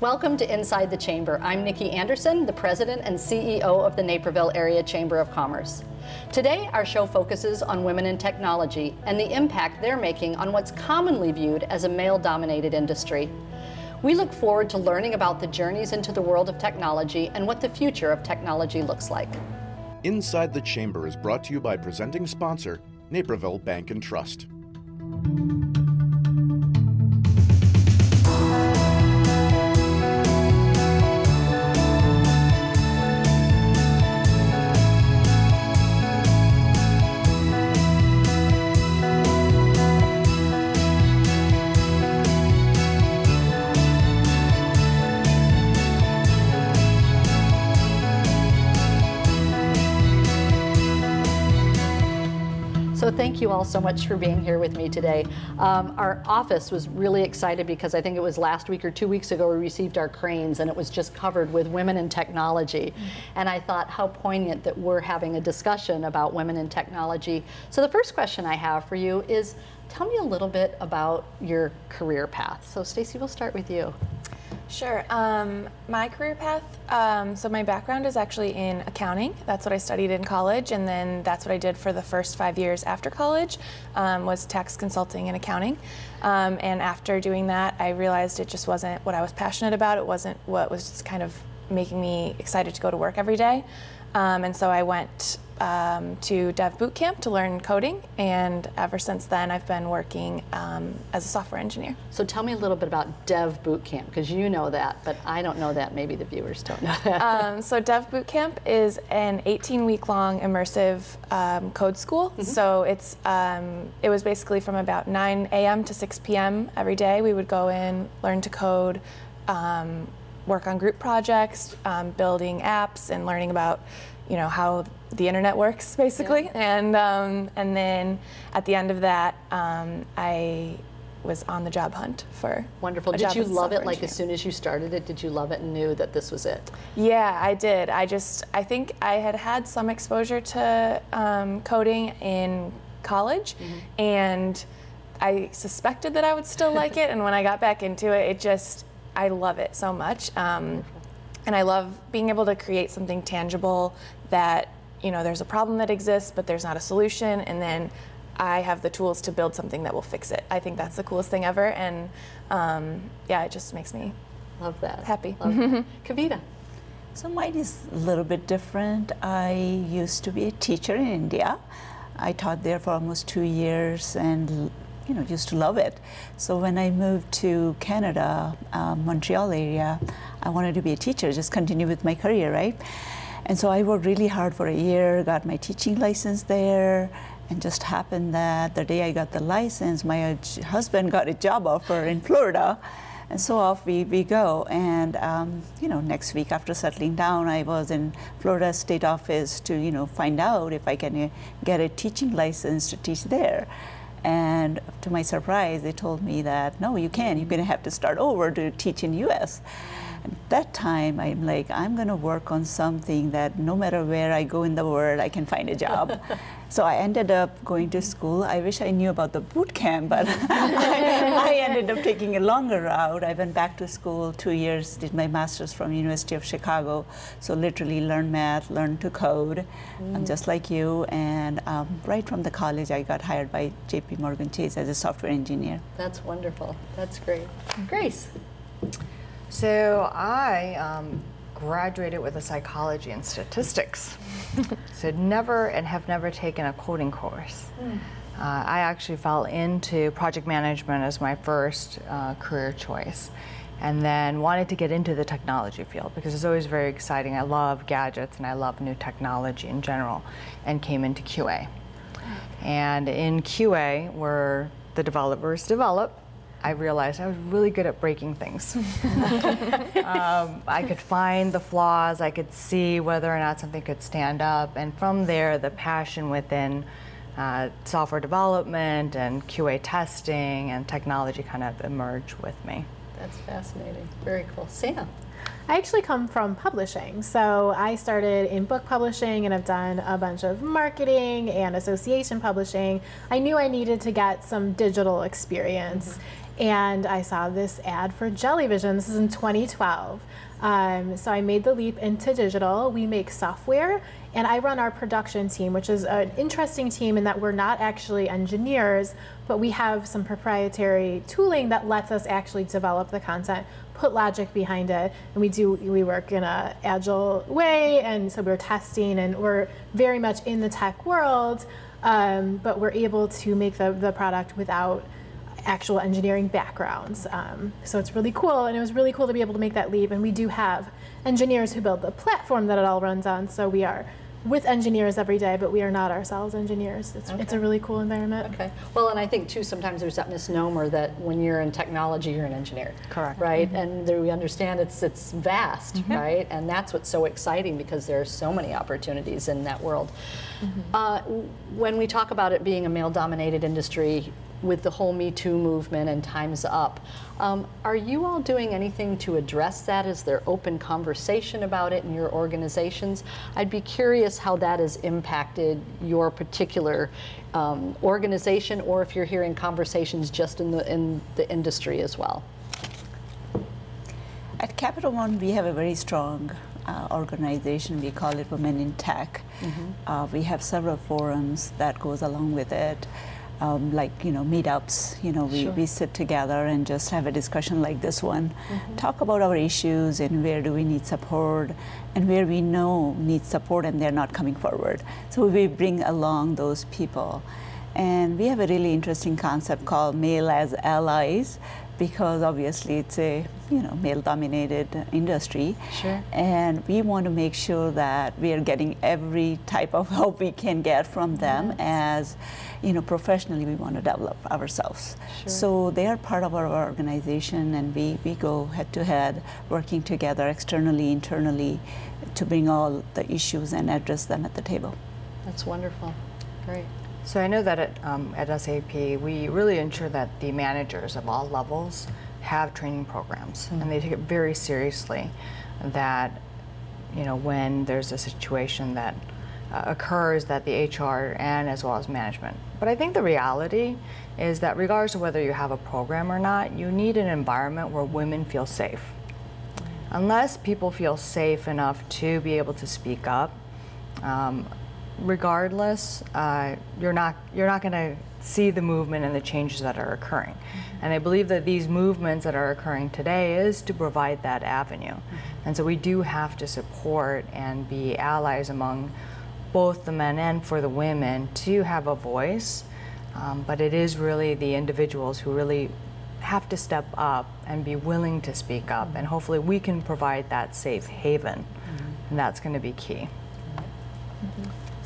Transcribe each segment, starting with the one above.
Welcome to Inside the Chamber. I'm Nikki Anderson, the President and CEO of the Naperville Area Chamber of Commerce. Today, our show focuses on women in technology and the impact they're making on what's commonly viewed as a male dominated industry. We look forward to learning about the journeys into the world of technology and what the future of technology looks like. Inside the Chamber is brought to you by presenting sponsor, Naperville Bank and Trust. Thank you all so much for being here with me today. Um, our office was really excited because I think it was last week or two weeks ago we received our Crain's and it was just covered with women in technology. And I thought how poignant that we're having a discussion about women in technology. So the first question I have for you is tell me a little bit about your career path. So Stacy, we'll start with you. Sure. Um, my career path. Um, so my background is actually in accounting. That's what I studied in college, and then that's what I did for the first five years after college. Um, was tax consulting and accounting. Um, and after doing that, I realized it just wasn't what I was passionate about. It wasn't what was kind of making me excited to go to work every day. Um, and so I went um, to Dev Bootcamp to learn coding, and ever since then, I've been working um, as a software engineer. So tell me a little bit about Dev Bootcamp because you know that, but I don't know that. Maybe the viewers don't know that. Um, so Dev Bootcamp is an 18-week-long immersive um, code school. So it's um, it was basically from about 9 a.m. to 6 p.m. every day. We would go in, learn to code, um, work on group projects, um, building apps, and learning about you know how the internet works basically. And um, and then at the end of that, um, I was on the job hunt for Wonderful. Did you love it like engineer. as soon as you started it? Did you love it and knew that this was it? Yeah, I did. I just, I think I had had some exposure to um, coding in college, and I suspected that I would still like it. And when I got back into it, it just, I love it so much. Um, and I love being able to create something tangible that, you know, there's a problem that exists, but there's not a solution. And then I have the tools to build something that will fix it. I think that's the coolest thing ever. And um, yeah, it just makes me Love that. Happy. Love that. Kavita. So mine is a little bit different. I used to be a teacher in India. I taught there for almost two years and you know used to love it. So when I moved to Canada, uh, Montreal area, I wanted to be a teacher, just continue with my career, right? And so I worked really hard for a year, got my teaching license there, and just happened that the day I got the license, my husband got a job offer in Florida. And so off we, we go. And, um, you know, next week after settling down, I was in Florida State Office to, you know, find out if I can uh, get a teaching license to teach there. And to my surprise, they told me that, no, you can't. You're mm. going to have to start over to teach in U.S. At that time, I'm like, I'm going to work on something that no matter where I go in the world, I can find a job. so I ended up going to school. I wish I knew about the boot camp, but I, I ended up taking a longer route. I went back to school two years, did my master's from University of Chicago. So literally learned math, learned to code, um, just like you. And um, right from the college, I got hired by J.P. Morgan Chase as a software engineer. That's wonderful. That's great. Grace. So I um, graduated with a psychology and statistics. so never and have never taken a coding course. Uh, I actually fell into project management as my first uh, career choice. And then wanted to get into the technology field because it's always very exciting. I love gadgets and I love new technology in general, and came into QA. And in QA, where the developers develop, I realized I was really good at breaking things. um, I could find the flaws, I could see whether or not something could stand up, and from there, the passion within uh, software development and QA testing and technology kind of emerged with me. That's fascinating. Very cool. Sam. I actually come from publishing. So I started in book publishing and I've done a bunch of marketing and association publishing. I knew I needed to get some digital experience. And I saw this ad for Jellyvision. This is in 2012. Um, so I made the leap into digital. We make software, and I run our production team, which is an interesting team in that we're not actually engineers, but we have some proprietary tooling that lets us actually develop the content, put logic behind it, and we do we work in a agile way, and so we're testing, and we're very much in the tech world, um, but we're able to make the, the product without actual engineering backgrounds. Um, so it's really cool, and it was really cool to be able to make that leap. And we do have engineers who build the platform that it all runs on. So we are with engineers every day, but we are not ourselves engineers. It's, it's a really cool environment. Okay. Well, and I think too sometimes there's that misnomer that when you're in technology, you're an engineer. Correct. Right. And there we understand it's it's vast, right? And that's what's so exciting because there are so many opportunities in that world. Uh, when we talk about it being a male-dominated industry. With the whole Me Too movement and Time's Up, um, are you all doing anything to address that? Is there open conversation about it in your organizations? I'd be curious how that has impacted your particular um, organization, or if you're hearing conversations just in the in the industry as well. At Capital One, we have a very strong uh, organization. We call it Women in Tech. Uh, we have several forums that goes along with it, um, like you know meetups. You know, we, Sure. we sit together and just have a discussion like this one, talk about our issues and where do we need support, and where we know need support and they're not coming forward. So we bring along those people. And we have a really interesting concept called male as allies because obviously it's a you know male dominated industry Sure. and we want to make sure that we are getting every type of help we can get from them as you know professionally we want to develop ourselves Sure. so they are part of our organization and we, we go head to head working together externally internally to bring all the issues and address them at the table That's wonderful. Great. So I know that at, um, at SAP, we really ensure that the managers of all levels have training programs, and they take it very seriously. That you know when there's a situation that uh, occurs, that the HR and as well as management. But I think the reality is that regardless of whether you have a program or not, you need an environment where women feel safe. Unless people feel safe enough to be able to speak up, um, regardless, uh, you're not you're not going to see the movement and the changes that are occurring. Mm-hmm. And I believe that these movements that are occurring today is to provide that avenue. Mm-hmm. And so we do have to support and be allies among both the men and for the women to have a voice. Um, but it is really the individuals who really have to step up and be willing to speak up. Mm-hmm. And hopefully we can provide that safe haven. And that's going to be key.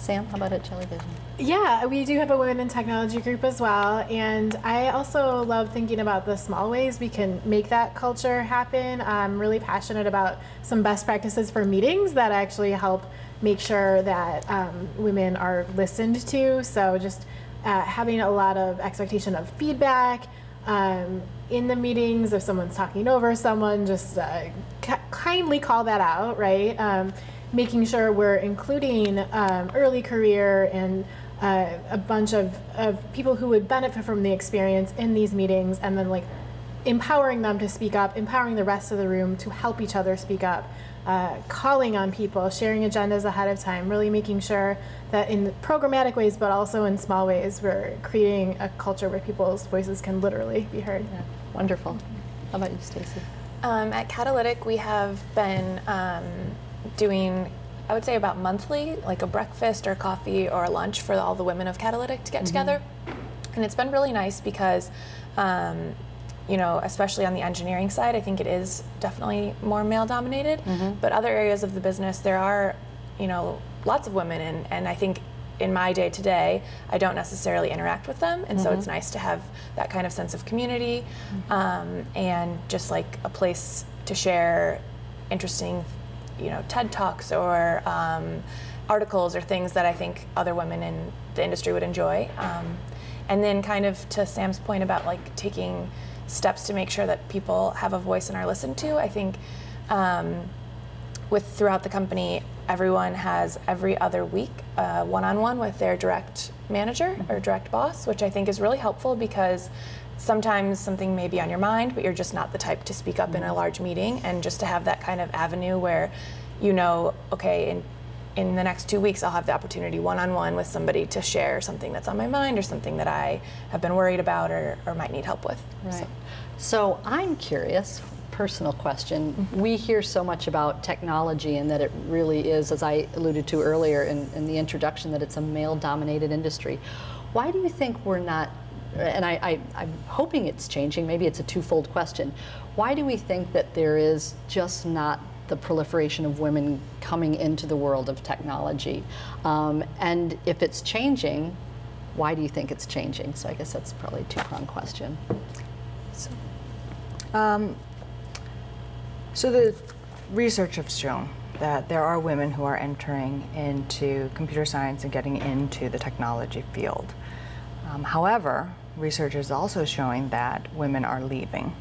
Sam, how about at Jellyvision? Yeah, we do have a women in technology group as well. And I also love thinking about the small ways we can make that culture happen. I'm really passionate about some best practices for meetings that actually help make sure that um, women are listened to. So just uh, having a lot of expectation of feedback. Um, in the meetings, if someone's talking over someone, just uh, ki- kindly call that out, right? Um, making sure we're including um, early career and uh, a bunch of, of people who would benefit from the experience in these meetings and then like empowering them to speak up empowering the rest of the room to help each other speak up uh, calling on people sharing agendas ahead of time really making sure that in programmatic ways but also in small ways we're creating a culture where people's voices can literally be heard Yeah, wonderful. How about you, Stacy? Um, at Catalytic, we have been um, doing, I would say, about monthly, like a breakfast or coffee or a lunch for all the women of Catalytic to get together. And it's been really nice because, um, you know, especially on the engineering side, I think it is definitely more male dominated. But other areas of the business, there are, you know, lots of women. And, and I think in my day to day, I don't necessarily interact with them. And so it's nice to have that kind of sense of community um, and just like a place to share interesting, you know, TED Talks or um, articles or things that I think other women in the industry would enjoy. Um, and then, kind of to Sam's point about like taking steps to make sure that people have a voice and are listened to, I think um, with throughout the company, everyone has every other week uh, one-on-one with their direct manager or direct boss, which I think is really helpful because sometimes something may be on your mind, but you're just not the type to speak up in a large meeting. And just to have that kind of avenue where you know, okay, in in the next two weeks, I'll have the opportunity one on one with somebody to share something that's on my mind or something that I have been worried about or, or might need help with. Right. So- So I'm curious, personal question. Mm-hmm. We hear so much about technology and that it really is, as I alluded to earlier in, in the introduction, that it's a male dominated industry. Why do you think we're not, and I, I, I'm hoping it's changing, maybe it's a twofold question. Why do we think that there is just not the proliferation of women coming into the world of technology? Um, and if it's changing, why do you think it's changing? So I guess that's probably a two pronged question. So the research has shown that there are women who are entering into computer science and getting into the technology field. Um, however, research is also showing that women are leaving.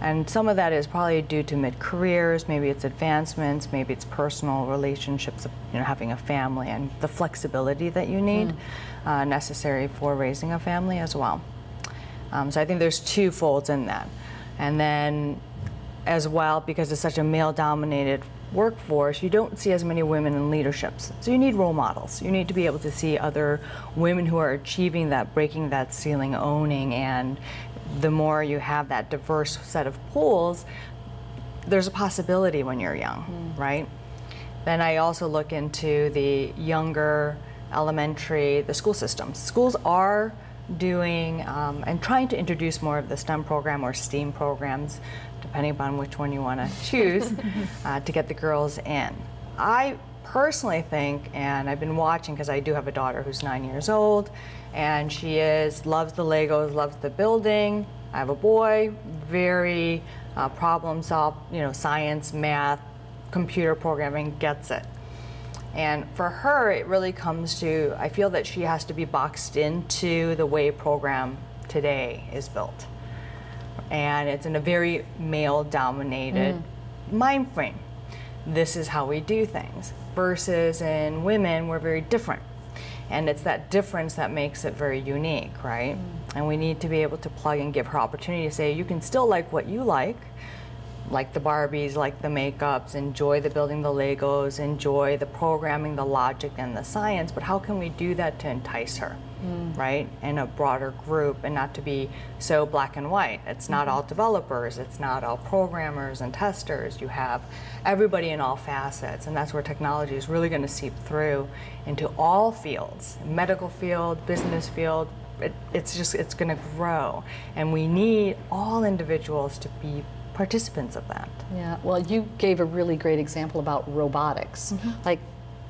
And some of that is probably due to mid-careers, maybe it's advancements, maybe it's personal relationships, you know, having a family and the flexibility that you need uh, necessary for raising a family as well. Um, so I think there's two folds in that. And then as well, because it's such a male dominated workforce, you don't see as many women in leaderships. So you need role models. You need to be able to see other women who are achieving that, breaking that ceiling, owning. And the more you have that diverse set of pools, there's a possibility when you're young, right? Then I also look into the younger elementary, the school systems. Schools are doing um, and trying to introduce more of the STEM program or STEAM programs, depending upon which one you want to choose, uh, to get the girls in. I personally think, and I've been watching because I do have a daughter who's nine years old, and she is loves the Legos, loves the building. I have a boy, very uh, problem solve, you know, science, math, computer programming, gets it. And for her, it really comes to I feel that she has to be boxed into the way program today is built. And it's in a very male dominated mm. mind frame. This is how we do things. Versus in women, we're very different. And it's that difference that makes it very unique, right? Mm. And we need to be able to plug and give her opportunity to say, you can still like what you like, like the Barbies, like the makeups, enjoy the building the Legos, enjoy the programming, the logic, and the science, but how can we do that to entice her, mm. right? In a broader group and not to be so black and white. It's not mm-hmm. all developers, it's not all programmers and testers. You have everybody in all facets, and that's where technology is really going to seep through into all fields medical field, business field. It, it's just it's going to grow and we need all individuals to be participants of that. Yeah, well, you gave a really great example about robotics. Mm-hmm. Like,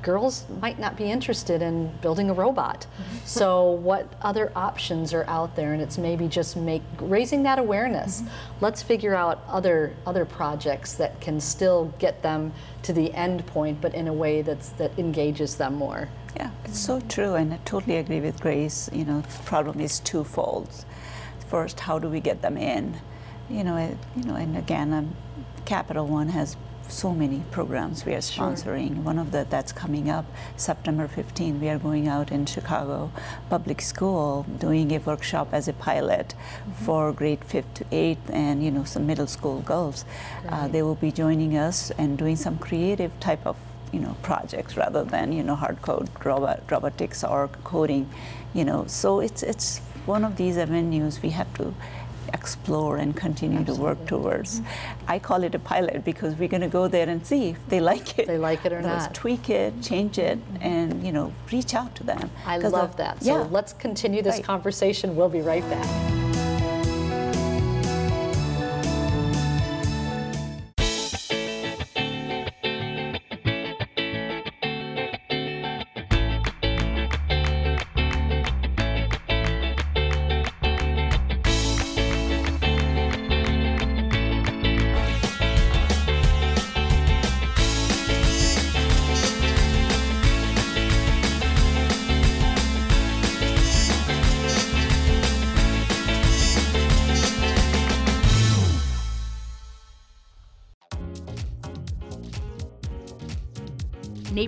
girls might not be interested in building a robot. Mm-hmm. So, what other options are out there? And it's maybe just make raising that awareness. Mm-hmm. Let's figure out other other projects that can still get them to the end point, but in a way that's that engages them more. Yeah, it's so true, and I totally agree with Grace. You know, the problem is twofold. First, how do we get them in? You know, it, you know, and again, um, Capital One has so many programs we are sponsoring. One of the that's coming up September 15. We are going out in Chicago Public School doing a workshop as a pilot for grade fifth to eighth, and you know some middle school girls. Uh, they will be joining us and doing some creative type of you know projects rather than you know hard code robot, robotics or coding you know so it's it's one of these avenues we have to explore and continue to work towards mm-hmm. i call it a pilot because we're going to go there and see if they like it They like it or Otherwise, not. tweak it change it mm-hmm. and you know reach out to them I uh, love of- that. So yeah let's continue this Right. conversation. We'll be right back.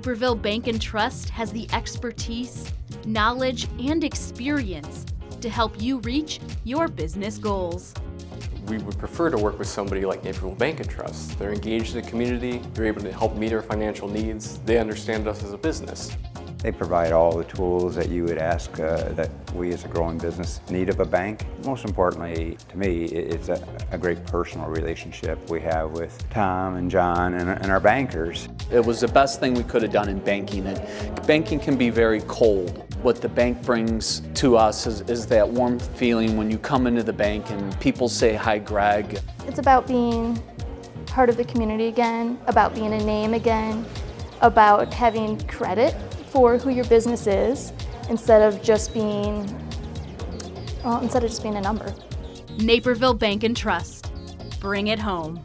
Naperville Bank and Trust has the expertise, knowledge, and experience to help you reach your business goals. We would prefer to work with somebody like Naperville Bank and Trust. They're engaged in the community, they're able to help meet our financial needs, they understand us as a business. They provide all the tools that you would ask uh, that we as a growing business need of a bank. Most importantly, to me, it's a, a great personal relationship we have with Tom and John and, and, our bankers. It was the best thing we could have done in banking. And banking can be very cold. What the bank brings to us is, is that warm feeling when you come into the bank and people say, Hi, Greg. It's about being part of the community again, about being a name again, about having credit for who your business is instead of just being, well, instead of just being a number. Naperville Bank and Trust. Bring it home.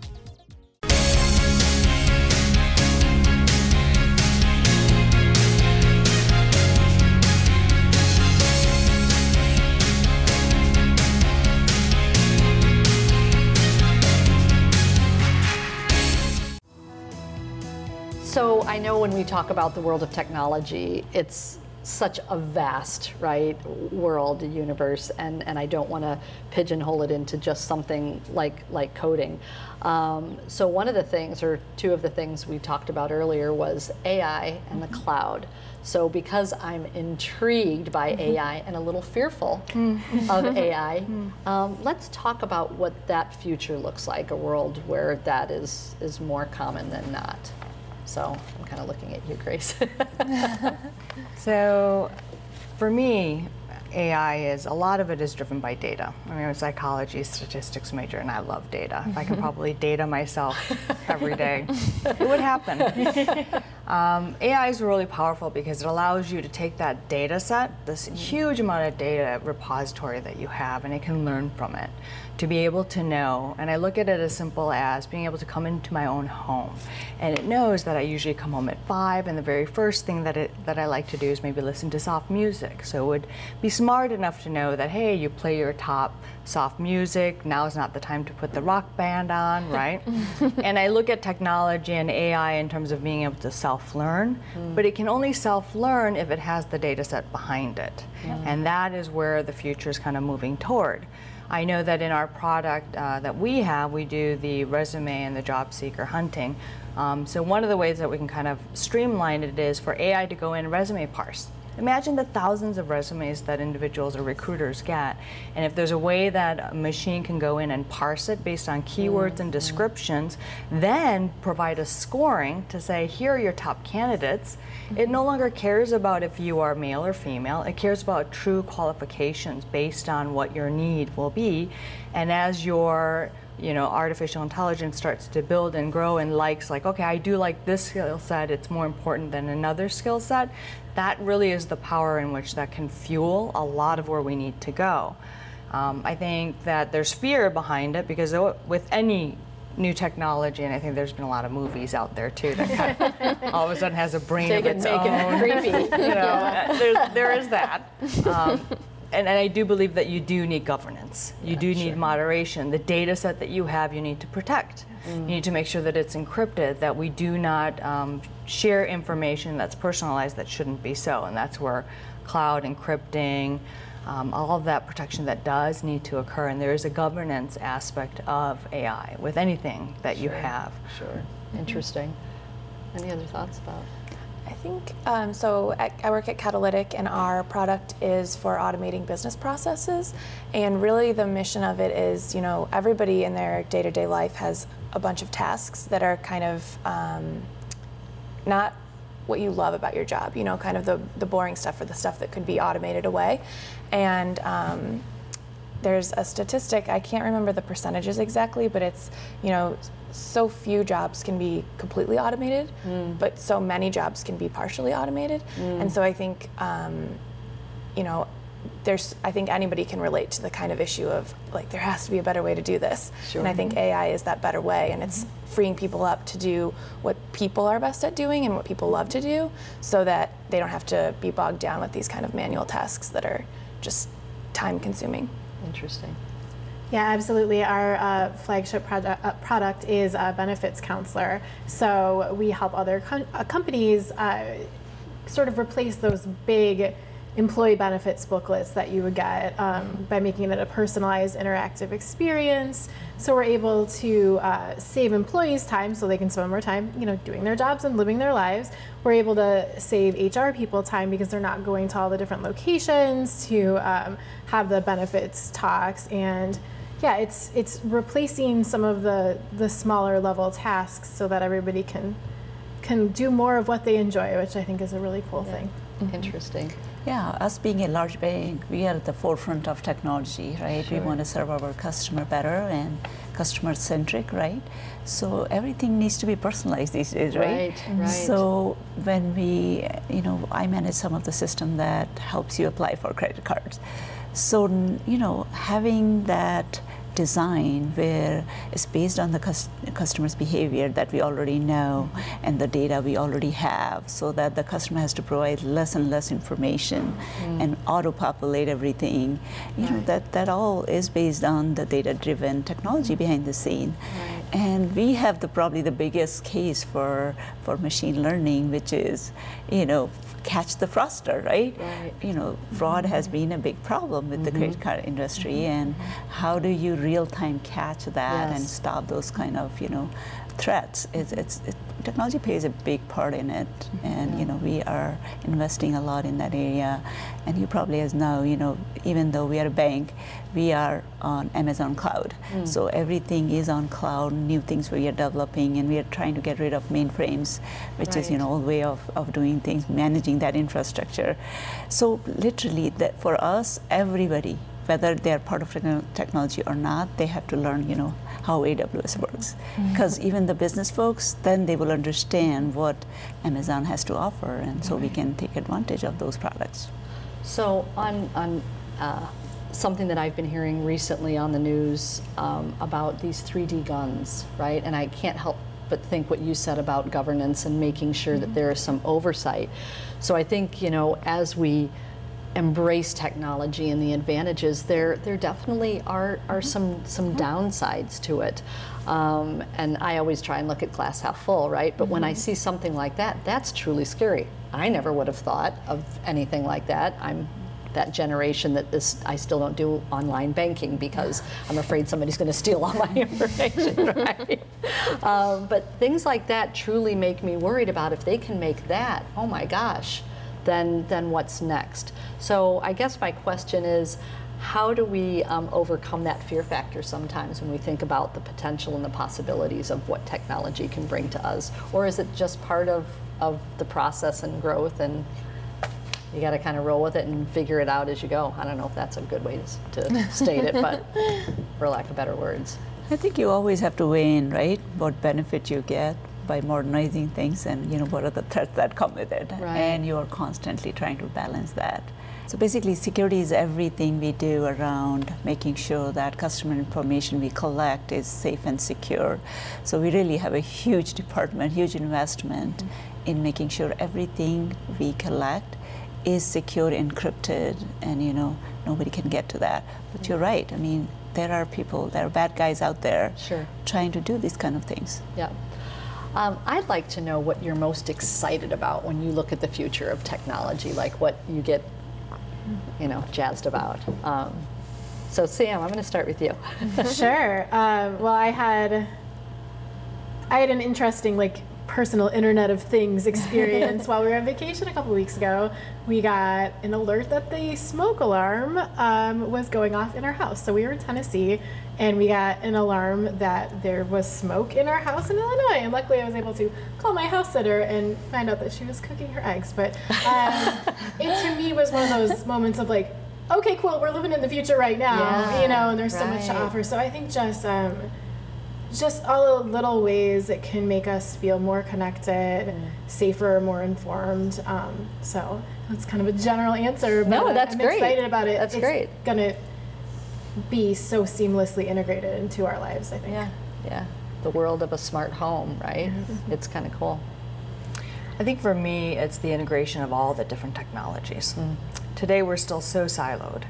So I know when we talk about the world of technology, it's such a vast right world universe and, and I don't want to pigeonhole it into just something like like coding um, so one of the things or two of the things we talked about earlier was AI and the cloud so because I'm intrigued by mm-hmm. AI and a little fearful mm-hmm. of AI mm-hmm. um, let's talk about what that future looks like a world where that is is more common than not so I'm kind of looking at you, Grace. so for me, AI is a lot of it is driven by data. I mean, I'm a psychology statistics major and I love data. If I could probably data myself every day, it would happen. Um, AI is really powerful because it allows you to take that data set, this huge amount of data repository that you have, and it can learn from it to be able to know, and I look at it as simple as being able to come into my own home. And it knows that I usually come home at five, and the very first thing that it that I like to do is maybe listen to soft music. So it would be smart enough to know that hey, you play your top soft music, now is not the time to put the rock band on, right? and I look at technology and AI in terms of being able to self-learn, mm. but it can only self-learn if it has the data set behind it. Mm. And that is where the future is kind of moving toward. I know that in our product uh, that we have, we do the resume and the job seeker hunting. Um, so one of the ways that we can kind of streamline it is for AI to go in resume parse. Imagine the thousands of resumes that individuals or recruiters get. And if there's a way that a machine can go in and parse it based on keywords mm-hmm. and descriptions, then provide a scoring to say, here are your top candidates, mm-hmm. it no longer cares about if you are male or female. It cares about true qualifications based on what your need will be. And as your you know, artificial intelligence starts to build and grow and likes like, okay, I do like this skill set, it's more important than another skill set, that really is the power in which that can fuel a lot of where we need to go. Um, I think that there's fear behind it because with any new technology, and I think there's been a lot of movies out there too that kind of all of a sudden has a brain Take of its it, own. It creepy. You know, there, there is that. Um, and, and, I do believe that you do need governance. You yeah, do need sure. moderation. The data set that you have, you need to protect. Mm. You need to make sure that it's encrypted, that we do not um, share information that's personalized that shouldn't be so. And that's where cloud encrypting, um, all of that protection that does need to occur. And there is a governance aspect of AI with anything that sure. you have. Sure. Interesting. Any other thoughts about? I think um, so. At, I work at Catalytic, and our product is for automating business processes. And really, the mission of it is, you know, everybody in their day-to-day life has a bunch of tasks that are kind of um, not what you love about your job. You know, kind of the the boring stuff or the stuff that could be automated away. And um, there's a statistic. I can't remember the percentages exactly, but it's you know so few jobs can be completely automated, mm. but so many jobs can be partially automated. Mm. And so I think, um, you know, there's I think anybody can relate to the kind of issue of like there has to be a better way to do this. Sure. And I think AI is that better way and it's mm-hmm. freeing people up to do what people are best at doing and what people love to do so that they don't have to be bogged down with these kind of manual tasks that are just time consuming. Interesting. Yeah, absolutely. Our uh, flagship project, uh, product is a benefits counselor. So we help other com- uh, companies uh, sort of replace those big employee benefits booklets that you would get um, by making it a personalized interactive experience. So we're able to uh, save employees time so they can spend more time, you know, doing their jobs and living their lives. We're able to save HR people time because they're not going to all the different locations to um, have the benefits talks and yeah, it's it's replacing some of the the smaller level tasks so that everybody can can do more of what they enjoy, which I think is a really cool yeah. thing. Interesting. Yeah, us being a large bank, we are at the forefront of technology, right? Sure. We want to serve our customer better and customer centric, right? So everything needs to be personalized these days, right? Right, right. So when we, you know, I manage some of the system that helps you apply for credit cards. So, you know, having that design where it's based on the customer's behavior that we already know and the data we already have so that the customer has to provide less and less information mm. and auto-populate everything you right. know that that all is based on the data-driven technology mm. behind the scene right. and we have the probably the biggest case for for machine learning which is you know catch the fraudster, right? right? You know, fraud mm-hmm. has been a big problem with mm-hmm. the credit card industry, mm-hmm. and how do you real time catch that yes. and stop those kind of you know threats? It's, it's it, technology plays a big part in it, and yeah. you know we are investing a lot in that area. And you probably as know, you know, even though we are a bank, we are on Amazon Cloud, mm. so everything is on cloud. New things we are developing, and we are trying to get rid of mainframes, which right. is you know old way of, of doing things, managing that infrastructure. So literally, that for us, everybody whether they're part of technology or not, they have to learn, you know, how AWS works. Because mm-hmm. even the business folks, then they will understand what Amazon has to offer, and so right. we can take advantage of those products. So on on uh, something that I've been hearing recently on the news um, about these 3D guns, right? And I can't help but think what you said about governance and making sure mm-hmm. that there is some oversight. So I think you know as we embrace technology and the advantages, there there definitely are are some some downsides to it. Um, and I always try and look at glass half full, right? But mm-hmm. when I mm-hmm. see something like that, that's truly scary. I never would have thought of anything like that. I'm that generation that this I still don't do online banking because I'm afraid somebody's going to steal all my information, right? um, but things like that truly make me worried about if they can make that. Oh my gosh, then then what's next? So I guess my question is, how do we um, overcome that fear factor sometimes when we think about the potential and the possibilities of what technology can bring to us? Or is it just part of, of the process and growth and you got to kind of roll with it and figure it out as you go? I don't know if that's a good way to, to state it, but for lack of better words. I think you always have to weigh in, right? What benefit you get by modernizing things and you know what are the threats that come with it right. and you're constantly trying to balance that so basically, security is everything we do around making sure that customer information we collect is safe and secure. So we really have a huge department, huge investment mm-hmm. in making sure everything we collect is secure, encrypted, and you know nobody can get to that. But mm-hmm. you're right. I mean, there are people, there are bad guys out there sure. trying to do these kind of things. Yeah. Um, I'd like to know what you're most excited about when you look at the future of technology, like what you get you know, jazzed about. Um, so Sam, I'm going to start with you. sure. Um, well, I had I had an interesting like personal Internet of Things experience while we were on vacation a couple weeks ago. We got an alert that the smoke alarm um, was going off in our house. So we were in Tennessee, and we got an alarm that there was smoke in our house in Illinois. And luckily, I was able to call my house sitter and find out that she was cooking her eggs. But um, it to me was one of those moments of like, okay, cool, we're living in the future right now, yeah, you know, and there's right. so much to offer. So I think just um, just all the little ways it can make us feel more connected, mm. safer, more informed. Um, so that's kind of a general answer. But no, that's I'm great. excited about it. That's it's great. Gonna be so seamlessly integrated into our lives. I think. Yeah, yeah. The world of a smart home, right? Mm-hmm. It's kind of cool. I think for me, it's the integration of all the different technologies. Mm. Today, we're still so siloed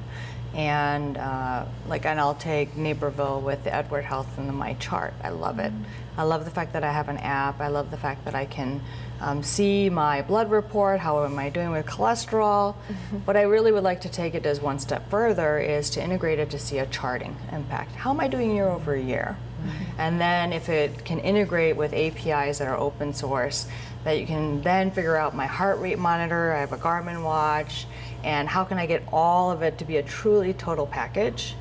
And uh, like, and I'll take Naperville with the Edward Health and the My Chart. I love it. I love the fact that I have an app. I love the fact that I can um, see my blood report. How am I doing with cholesterol? What I really would like to take it as one step further is to integrate it to see a charting impact. How am I doing year over year? And then if it can integrate with APIs that are open source, that you can then figure out my heart rate monitor. I have a Garmin watch, and how can I get all of it to be a truly total package?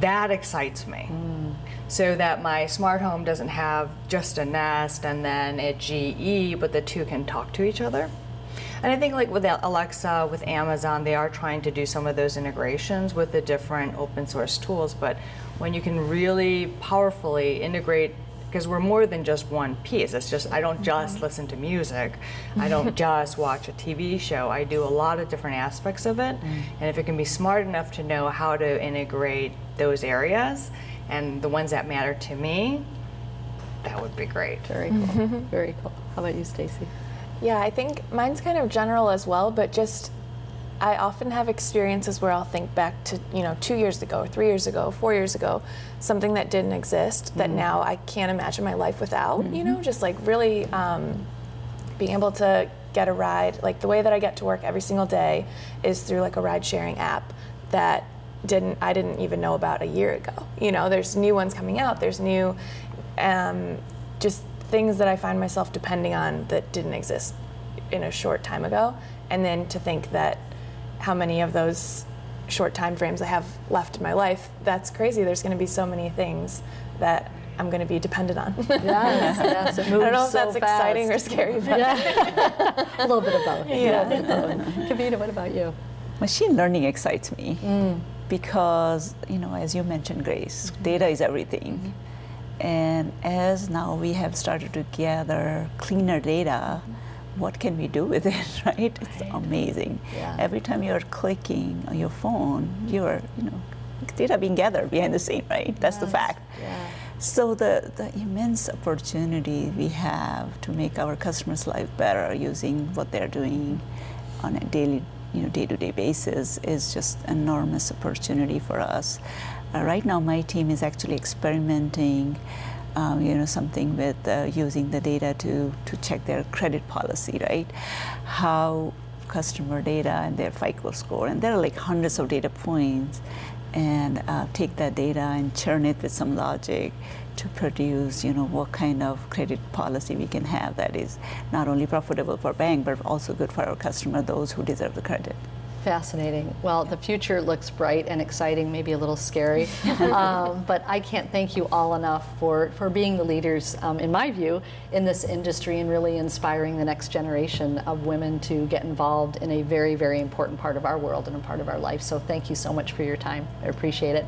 That excites me. Mm. So that my smart home doesn't have just a Nest and then a GE, but the two can talk to each other. And I think like with Alexa, with Amazon, they are trying to do some of those integrations with the different open source tools. But when you can really powerfully integrate because we're more than just one piece. It's just I don't just mm-hmm. listen to music. I don't just watch a TV show. I do a lot of different aspects of it. Mm. And if it can be smart enough to know how to integrate those areas and the ones that matter to me, that would be great. Very mm-hmm. cool. Very cool. How about you, Stacy? Yeah, I think mine's kind of general as well, but just I often have experiences where I'll think back to, you know, two years ago, three years ago, four years ago, something that didn't exist that now I can't imagine my life without, you know, just like really um, being able to get a ride. Like the way that I get to work every single day is through like a ride sharing app that didn't I didn't even know about a year ago. You know, there's new ones coming out. There's new, um, just things that I find myself depending on that didn't exist in a short time ago. And then to think that how many of those short time frames I have left in my life, that's crazy. There's going to be so many things that I'm going to be dependent on. Yes, yes, it I don't know if so that's exciting or scary, but a little bit of both. Yeah. A little bit of both. Kavita, what about you? Machine learning excites me mm. because, you know, as you mentioned, Grace, mm-hmm. data is everything. Mm-hmm. And as now we have started to gather cleaner data, what can we do with it, right? It's amazing. Yeah. Every time you're clicking on your phone, you're, you know, data being gathered behind the scene, right? That's the fact. Yeah. So the, the immense opportunity we have to make our customers' life better using what they're doing on a daily, you know, day-to-day basis is just enormous opportunity for us. Uh, right now, my team is actually experimenting, um, you know, something with uh, using the data to to check their credit policy, right? How customer data and their FICO score, and there are like hundreds of data points, and uh, take that data and churn it with some logic to produce, you know, what kind of credit policy we can have that is not only profitable for bank but also good for our customer, those who deserve the credit. Fascinating. Well, the future looks bright and exciting, maybe a little scary. um, but I can't thank you all enough for, for being the leaders, um, in my view, in this industry and really inspiring the next generation of women to get involved in a very, very important part of our world and a part of our life. So thank you so much for your time. I appreciate it.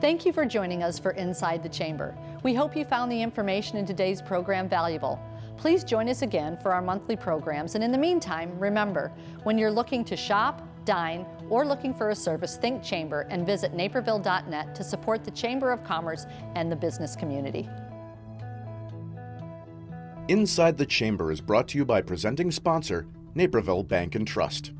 Thank you for joining us for Inside the Chamber. We hope you found the information in today's program valuable. Please join us again for our monthly programs. And in the meantime, remember when you're looking to shop, dine, or looking for a service, think Chamber and visit naperville.net to support the Chamber of Commerce and the business community. Inside the Chamber is brought to you by presenting sponsor, Naperville Bank and Trust.